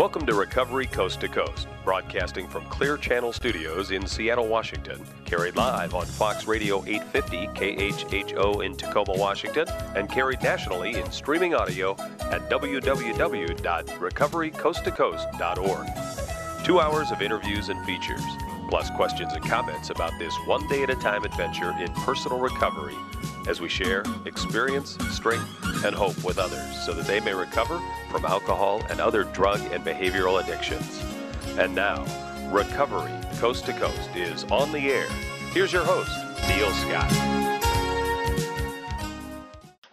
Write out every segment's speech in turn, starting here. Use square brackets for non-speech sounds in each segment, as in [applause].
Welcome to Recovery Coast to Coast, broadcasting from Clear Channel Studios in Seattle, Washington, carried live on Fox Radio 850 KHHO in Tacoma, Washington, and carried nationally in streaming audio at www.recoverycoasttocoast.org. Two hours of interviews and features, plus questions and comments about this one day at a time adventure in personal recovery as we share experience, strength, and hope with others so that they may recover from alcohol and other drug and behavioral addictions. And now, Recovery Coast to Coast is on the air. Here's your host, Neil Scott.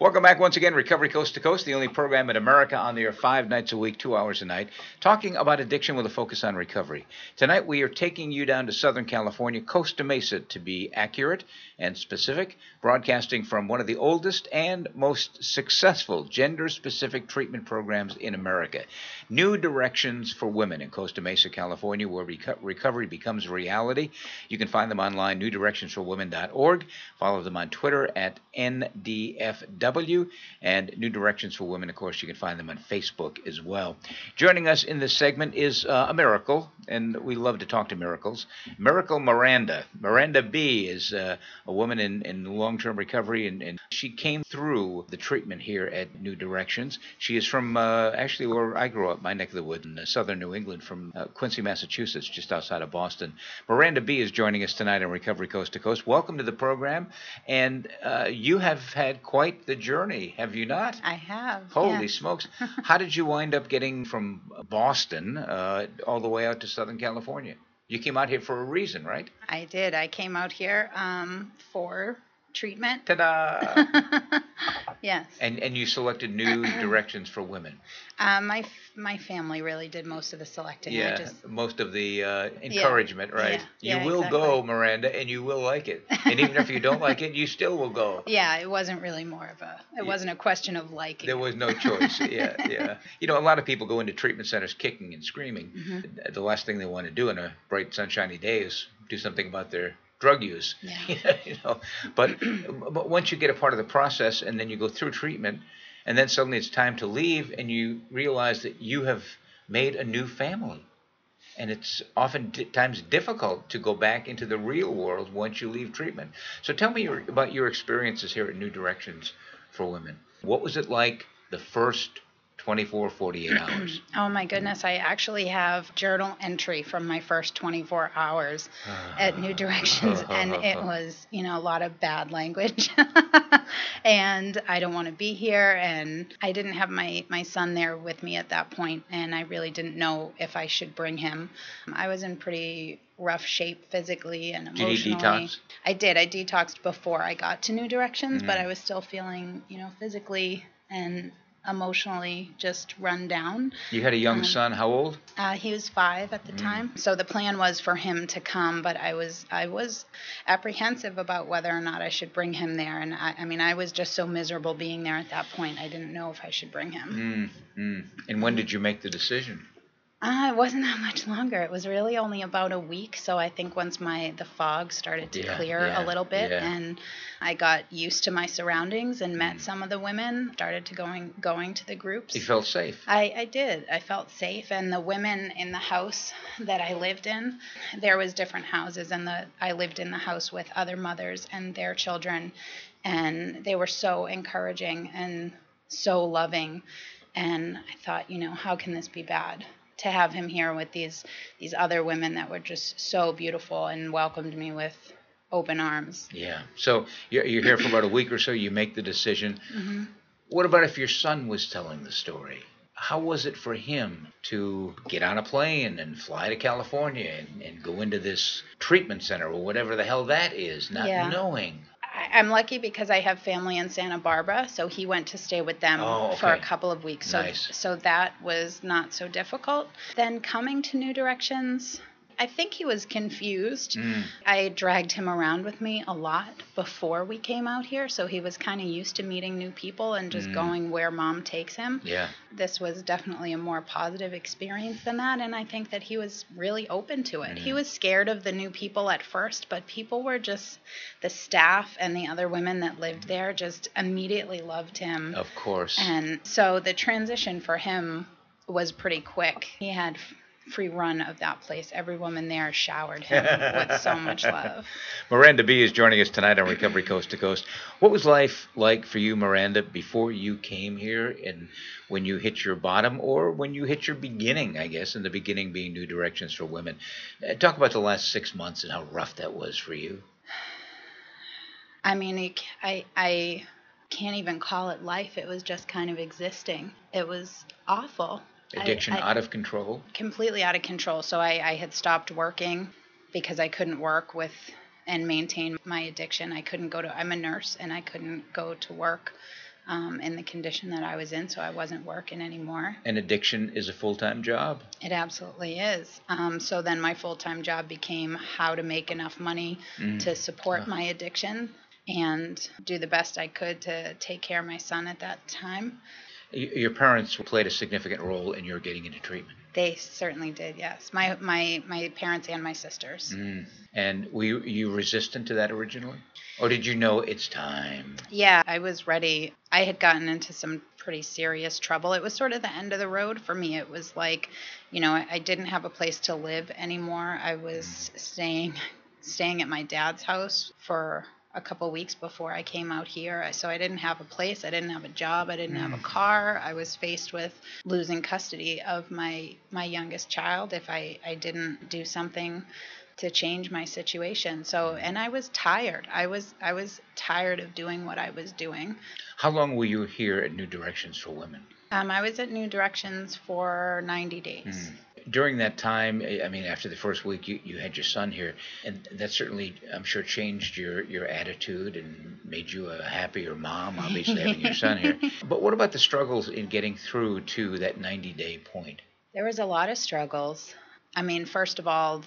Welcome back once again, Recovery Coast to Coast, the only program in America on the air five nights a week, two hours a night, talking about addiction with a focus on recovery. Tonight we are taking you down to Southern California, Costa Mesa to be accurate and specific, broadcasting from one of the oldest and most successful gender specific treatment programs in America. New Directions for Women in Costa Mesa, California, where reco- recovery becomes reality. You can find them online, newdirectionsforwomen.org. Follow them on Twitter at NDFW and New Directions for Women. Of course, you can find them on Facebook as well. Joining us in this segment is uh, a miracle, and we love to talk to miracles. Miracle Miranda. Miranda B is uh, a woman in, in long term recovery, and, and she came through the treatment here at New Directions. She is from uh, actually where I grew up, my neck of the woods in uh, southern New England, from uh, Quincy, Massachusetts, just outside of Boston. Miranda B is joining us tonight on Recovery Coast to Coast. Welcome to the program. And uh, you have had quite the journey, have you not? I have. Holy yeah. smokes. [laughs] How did you wind up getting from Boston uh, all the way out to Southern California? You came out here for a reason, right? I did. I came out here um, for treatment. Ta-da! [laughs] yes. and and you selected new [clears throat] directions for women. Um, my f- my family really did most of the selecting. I Yeah, just most of the uh, encouragement, right? Yeah, you yeah, will exactly. go, Miranda, and you will like it. [laughs] And even if you don't like it, you still will go. [laughs] yeah, it wasn't really more of a. It wasn't a question of liking. There was no [laughs] choice. Yeah, yeah. You know, a lot of people go into treatment centers kicking and screaming. Mm-hmm. The last thing they want to do on a bright, sunshiny day is do something about their drug use. Yeah. [laughs] you know, but but once you get a part of the process and then you go through treatment, and then suddenly it's time to leave, and you realize that you have made a new family. And it's oftentimes difficult to go back into the real world once you leave treatment. So tell me your, about your experiences here at New Directions for Women. What was it like the first 24, 48 [clears throat] hours? Oh my goodness! I actually have journal entry from my first 24 hours [sighs] at New Directions, and it [laughs] was, you know, a lot of bad language. [laughs] and I don't want to be here. And I didn't have my my son there with me at that point, and I really didn't know if I should bring him. I was in pretty rough shape physically and emotionally. detox? I did. I detoxed before I got to New Directions, but Mhm. I was still feeling, you know, physically and emotionally just run down. You had a young Um, son. How old? Uh, he was five at the time, so the plan was for him to come, but I was I was apprehensive about whether or not I should bring him there, and I, I mean I was just so miserable being there at that point. I didn't know if I should bring him. Mm, mm. And when did you make the decision? Uh, it wasn't [laughs] that much longer. It was really only about a week. So I think once my the fog started to Yeah, clear yeah, a little bit, yeah. and I got used to my surroundings and met Mm. some of the women, started to going going to the groups. You felt safe. I, I did. I felt safe, and the women in the house that I lived in, there was different houses, and the I lived in the house with other mothers and their children, and they were so encouraging and so loving, and I thought, you know, how can this be bad? To have him here with these these other women that were just so beautiful and welcomed me with open arms. Yeah. So you're, you're here for about a week or so. You make the decision. hmm What about if your son was telling the story? How was it for him to get on a plane and fly to California and, and go into this treatment center or whatever the hell that is, not Yeah. knowing? I'm lucky because I have family in Santa Barbara, so he went to stay with them Oh, for a couple of weeks. So, Nice. so that was not so difficult. Then coming to New Directions, I think he was confused. Mm. I dragged him around with me a lot before we came out here, so he was kind of used to meeting new people and just Mm. going where mom takes him. Yeah. This was definitely a more positive experience than that, and I think that he was really open to it. He Mhm. was scared of the new people at first, but people were just the staff and the other women that lived there just immediately loved him. Of course. And so the transition for him was pretty quick. He had free run of that place. Every woman there showered him with so much [laughs] love. Miranda B is joining us tonight on Recovery Coast to Coast. What was life like for you, Miranda, before you came here and when you hit your bottom or when you hit your beginning, I guess, in the beginning being New Directions for Women? Uh, talk about the last six months and how rough that was for you. I mean, I I can't even call it life. It was just kind of existing. It was awful. I- Addiction I- out of control. completely out of control. So I, I had stopped working because I couldn't work with and maintain my addiction. I couldn't go to. I'm a nurse and I couldn't go to work um, in the condition that I was in. So I wasn't working anymore. And addiction is a full time job. It absolutely is. Um, so then my full time job became how to make enough money Mm. to support Ah. my addiction and do the best I could to take care of my son at that time. Y- Your parents played a significant role in your getting into treatment. They certainly did, yes. My my my parents and my sisters. Mm. And were you, you resistant to that originally? Or did you know it's time? Yeah, I was ready. I had gotten into some pretty serious trouble. It was sort of the end of the road for me. It was like, you know, I, I didn't have a place to live anymore. I was staying staying at my dad's house for a couple weeks before I came out here. So I didn't have a place, I didn't have a job, I didn't have a car. I was faced with losing custody of my my youngest child if I I didn't do something to change my situation. So and I was tired. I was I was tired of doing what I was doing. How long were you here at New Directions for Women? Um, I was at New Directions for 90 days. During that time, I mean, after the first week, you, you had your son here, and that certainly, I'm sure, changed your, your attitude and made you a happier mom, obviously, having your son here. [laughs] But what about the struggles in getting through to that 90 day point? There was a lot of struggles. I mean, first of all,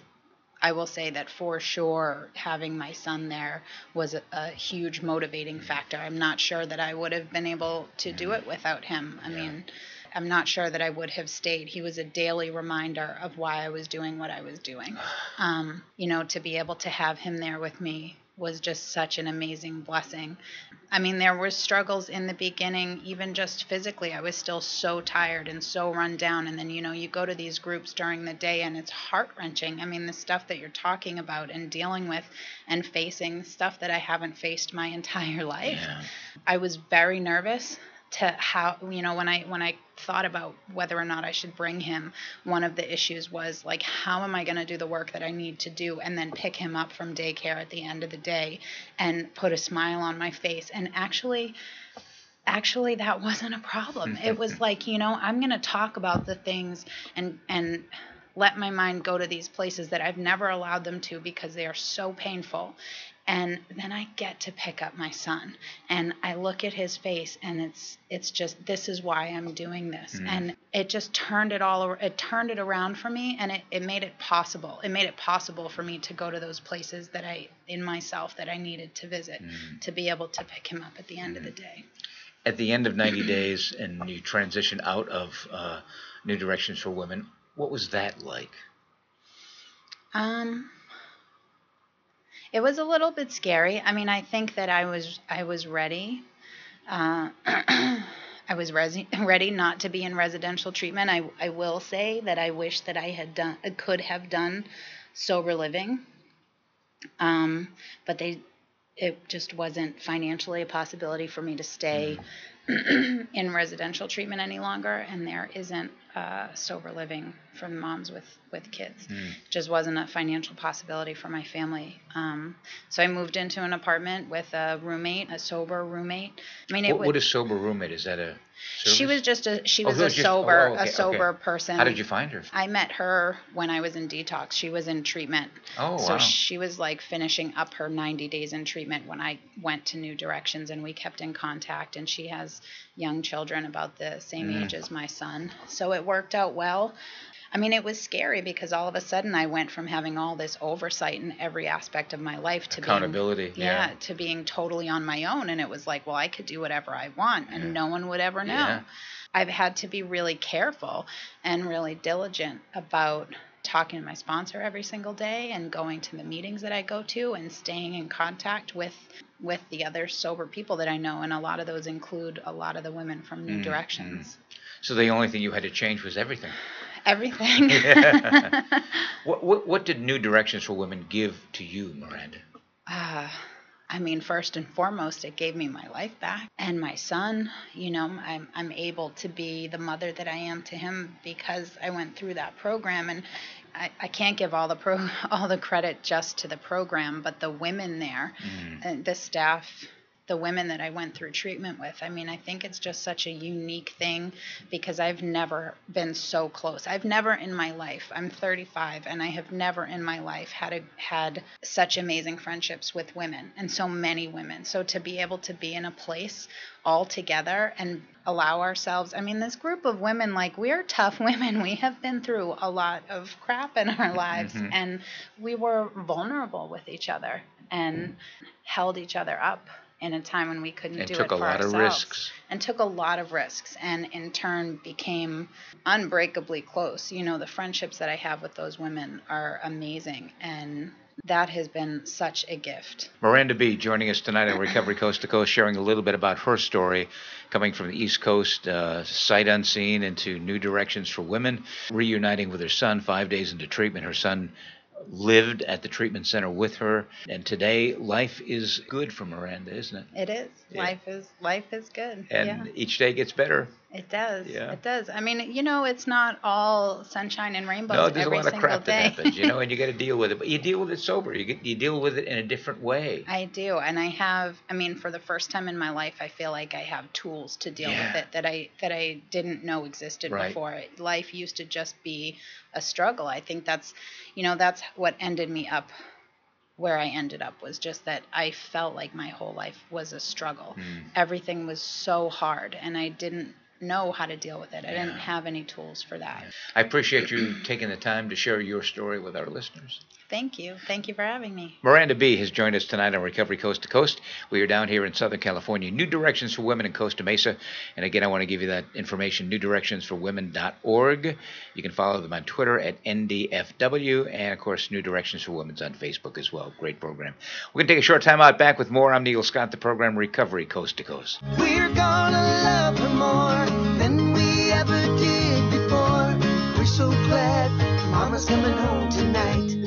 I will say that for sure having my son there was a, a huge motivating mm. factor. I'm not sure that I would have been able to do mm. it without him. I mean, I'm not sure that I would have stayed. He was a daily reminder of why I was doing what I was doing. Um, you know, to be able to have him there with me was just such an amazing blessing. I mean, there were struggles in the beginning, even just physically. I was still so tired and so run down. And then, you know, you go to these groups during the day and it's heart wrenching. I mean, the stuff that you're talking about and dealing with and facing stuff that I haven't faced my [laughs] entire life. Yeah. I was very nervous to how you know when I when I thought about whether or not I should bring him one of the issues was like how am I going to do the work that I need to do and then pick him up from daycare at the end of the day and put a smile on my face? And actually actually that wasn't a problem. It was [laughs] like you know i'm going to talk about the things and and let my mind go to these places that i've never allowed them to because they are so painful and then i get to pick up my son and i look at his face and it's it's just this is why i'm doing this. And it just turned it all ar- it turned it around for me and it, it made it possible. It made it possible for me to go to those places that i in myself that i needed to visit to be able to pick him up at the end of the day. At the end of 90 days, and you transition out of uh, New Directions for Women, what was that like? Um, it was a little bit scary. I mean, I think that I was I was ready. Uh, [clears throat] I was resi- [laughs] ready not to be in residential treatment. I I will say that I wish that I had done could have done sober living. Um, but they it just wasn't financially a possibility for me to stay [clears throat] in residential treatment any longer, and there isn't uh, sober living for moms with with kids. Just wasn't a financial possibility for my family. Um, so I moved into an apartment with a roommate, a sober roommate. I mean, it What, was. what is sober roommate? Is that a service? she was just a she Oh, was who a just- sober oh, okay, a sober okay. person. How did you find her? I met her when I was in detox. She was in treatment. Oh, so wow. she was like finishing up her 90 days in treatment when I went to New Directions and we kept in contact. And she has young children about the same Mm. age as my son. So it worked out well. I mean, it was scary because all of a sudden I went from having all this oversight in every aspect of my life to Accountability, Being, yeah. yeah, to being totally on my own. And it was like, well, I could do whatever I want and no one would ever know. Yeah. I've had to be really careful and really diligent about talking to my sponsor every single day and going to the meetings that I go to and staying in contact with with the other sober people that I know and a lot of those include a lot of the women from New Mm, Directions. So the only thing you had to change was everything. Everything. [laughs] What, what, what did New Directions for Women give to you, Miranda? Uh, I mean, first and foremost, it gave me my life back and my son. You know, I'm I'm able to be the mother that I am to him because I went through that program, and I, I can't give all the pro [laughs] all the credit just to the program, but the women there, and the staff. The women that I went through treatment with. I mean, I think it's just such a unique thing because I've never been so close. I've never in my life. I'm 35 and I have never in my life had a, had such amazing friendships with women and so many women. So to be able to be in a place all together and allow ourselves. I mean, this group of women like we're tough [laughs] women. We have been through a lot of crap in our lives Mhm. and we were vulnerable with each other and held each other up in a time when we couldn't And do took it a for lot of ourselves risks. and took a lot of risks and in turn became unbreakably close. You know, the friendships that I have with those women are amazing and that has been such a gift. Miranda B. joining us tonight on Recovery Coast to Coast, sharing a little bit about her story, coming from the East Coast, uh, sight unseen, into New Directions for Women, reuniting with her son five days into treatment. Her son lived at the treatment center with her, and today life is good for Miranda, isn't it? It is. Life is life is good. And yeah. each day gets better. It does. Yeah. It does. I mean, you know, it's not all sunshine and rainbows No, there's a lot of single crap day. that happens, you know, and you got to [laughs] deal with it. But you deal with it sober. You get, you deal with it in a different way. I do, and I have. I mean, for the first time in my life, I feel like I have tools to deal Yeah. with it that I that I didn't know existed Right. before. Life used to just be a struggle. I think that's, you know, that's what ended me up where I ended up was just that I felt like my whole life was a struggle. Mm. Everything was so hard, and I didn't know how to deal with it. I didn't have any tools for that. I appreciate you taking the time to share your story with our listeners. Thank you. Thank you for having me. Miranda B. has joined us tonight on Recovery Coast to Coast. We are down here in Southern California. New Directions for Women in Costa Mesa. And again, I want to give you that information, newdirectionsforwomen.org. You can follow them on Twitter at NDFW. And, of course, New Directions for Women's on Facebook as well. Great program. We're going to take a short time out. Back with more. I'm Neil Scott, the program Recovery Coast to Coast. We're gonna love her more than we ever did before. We're so glad Mama's coming home tonight.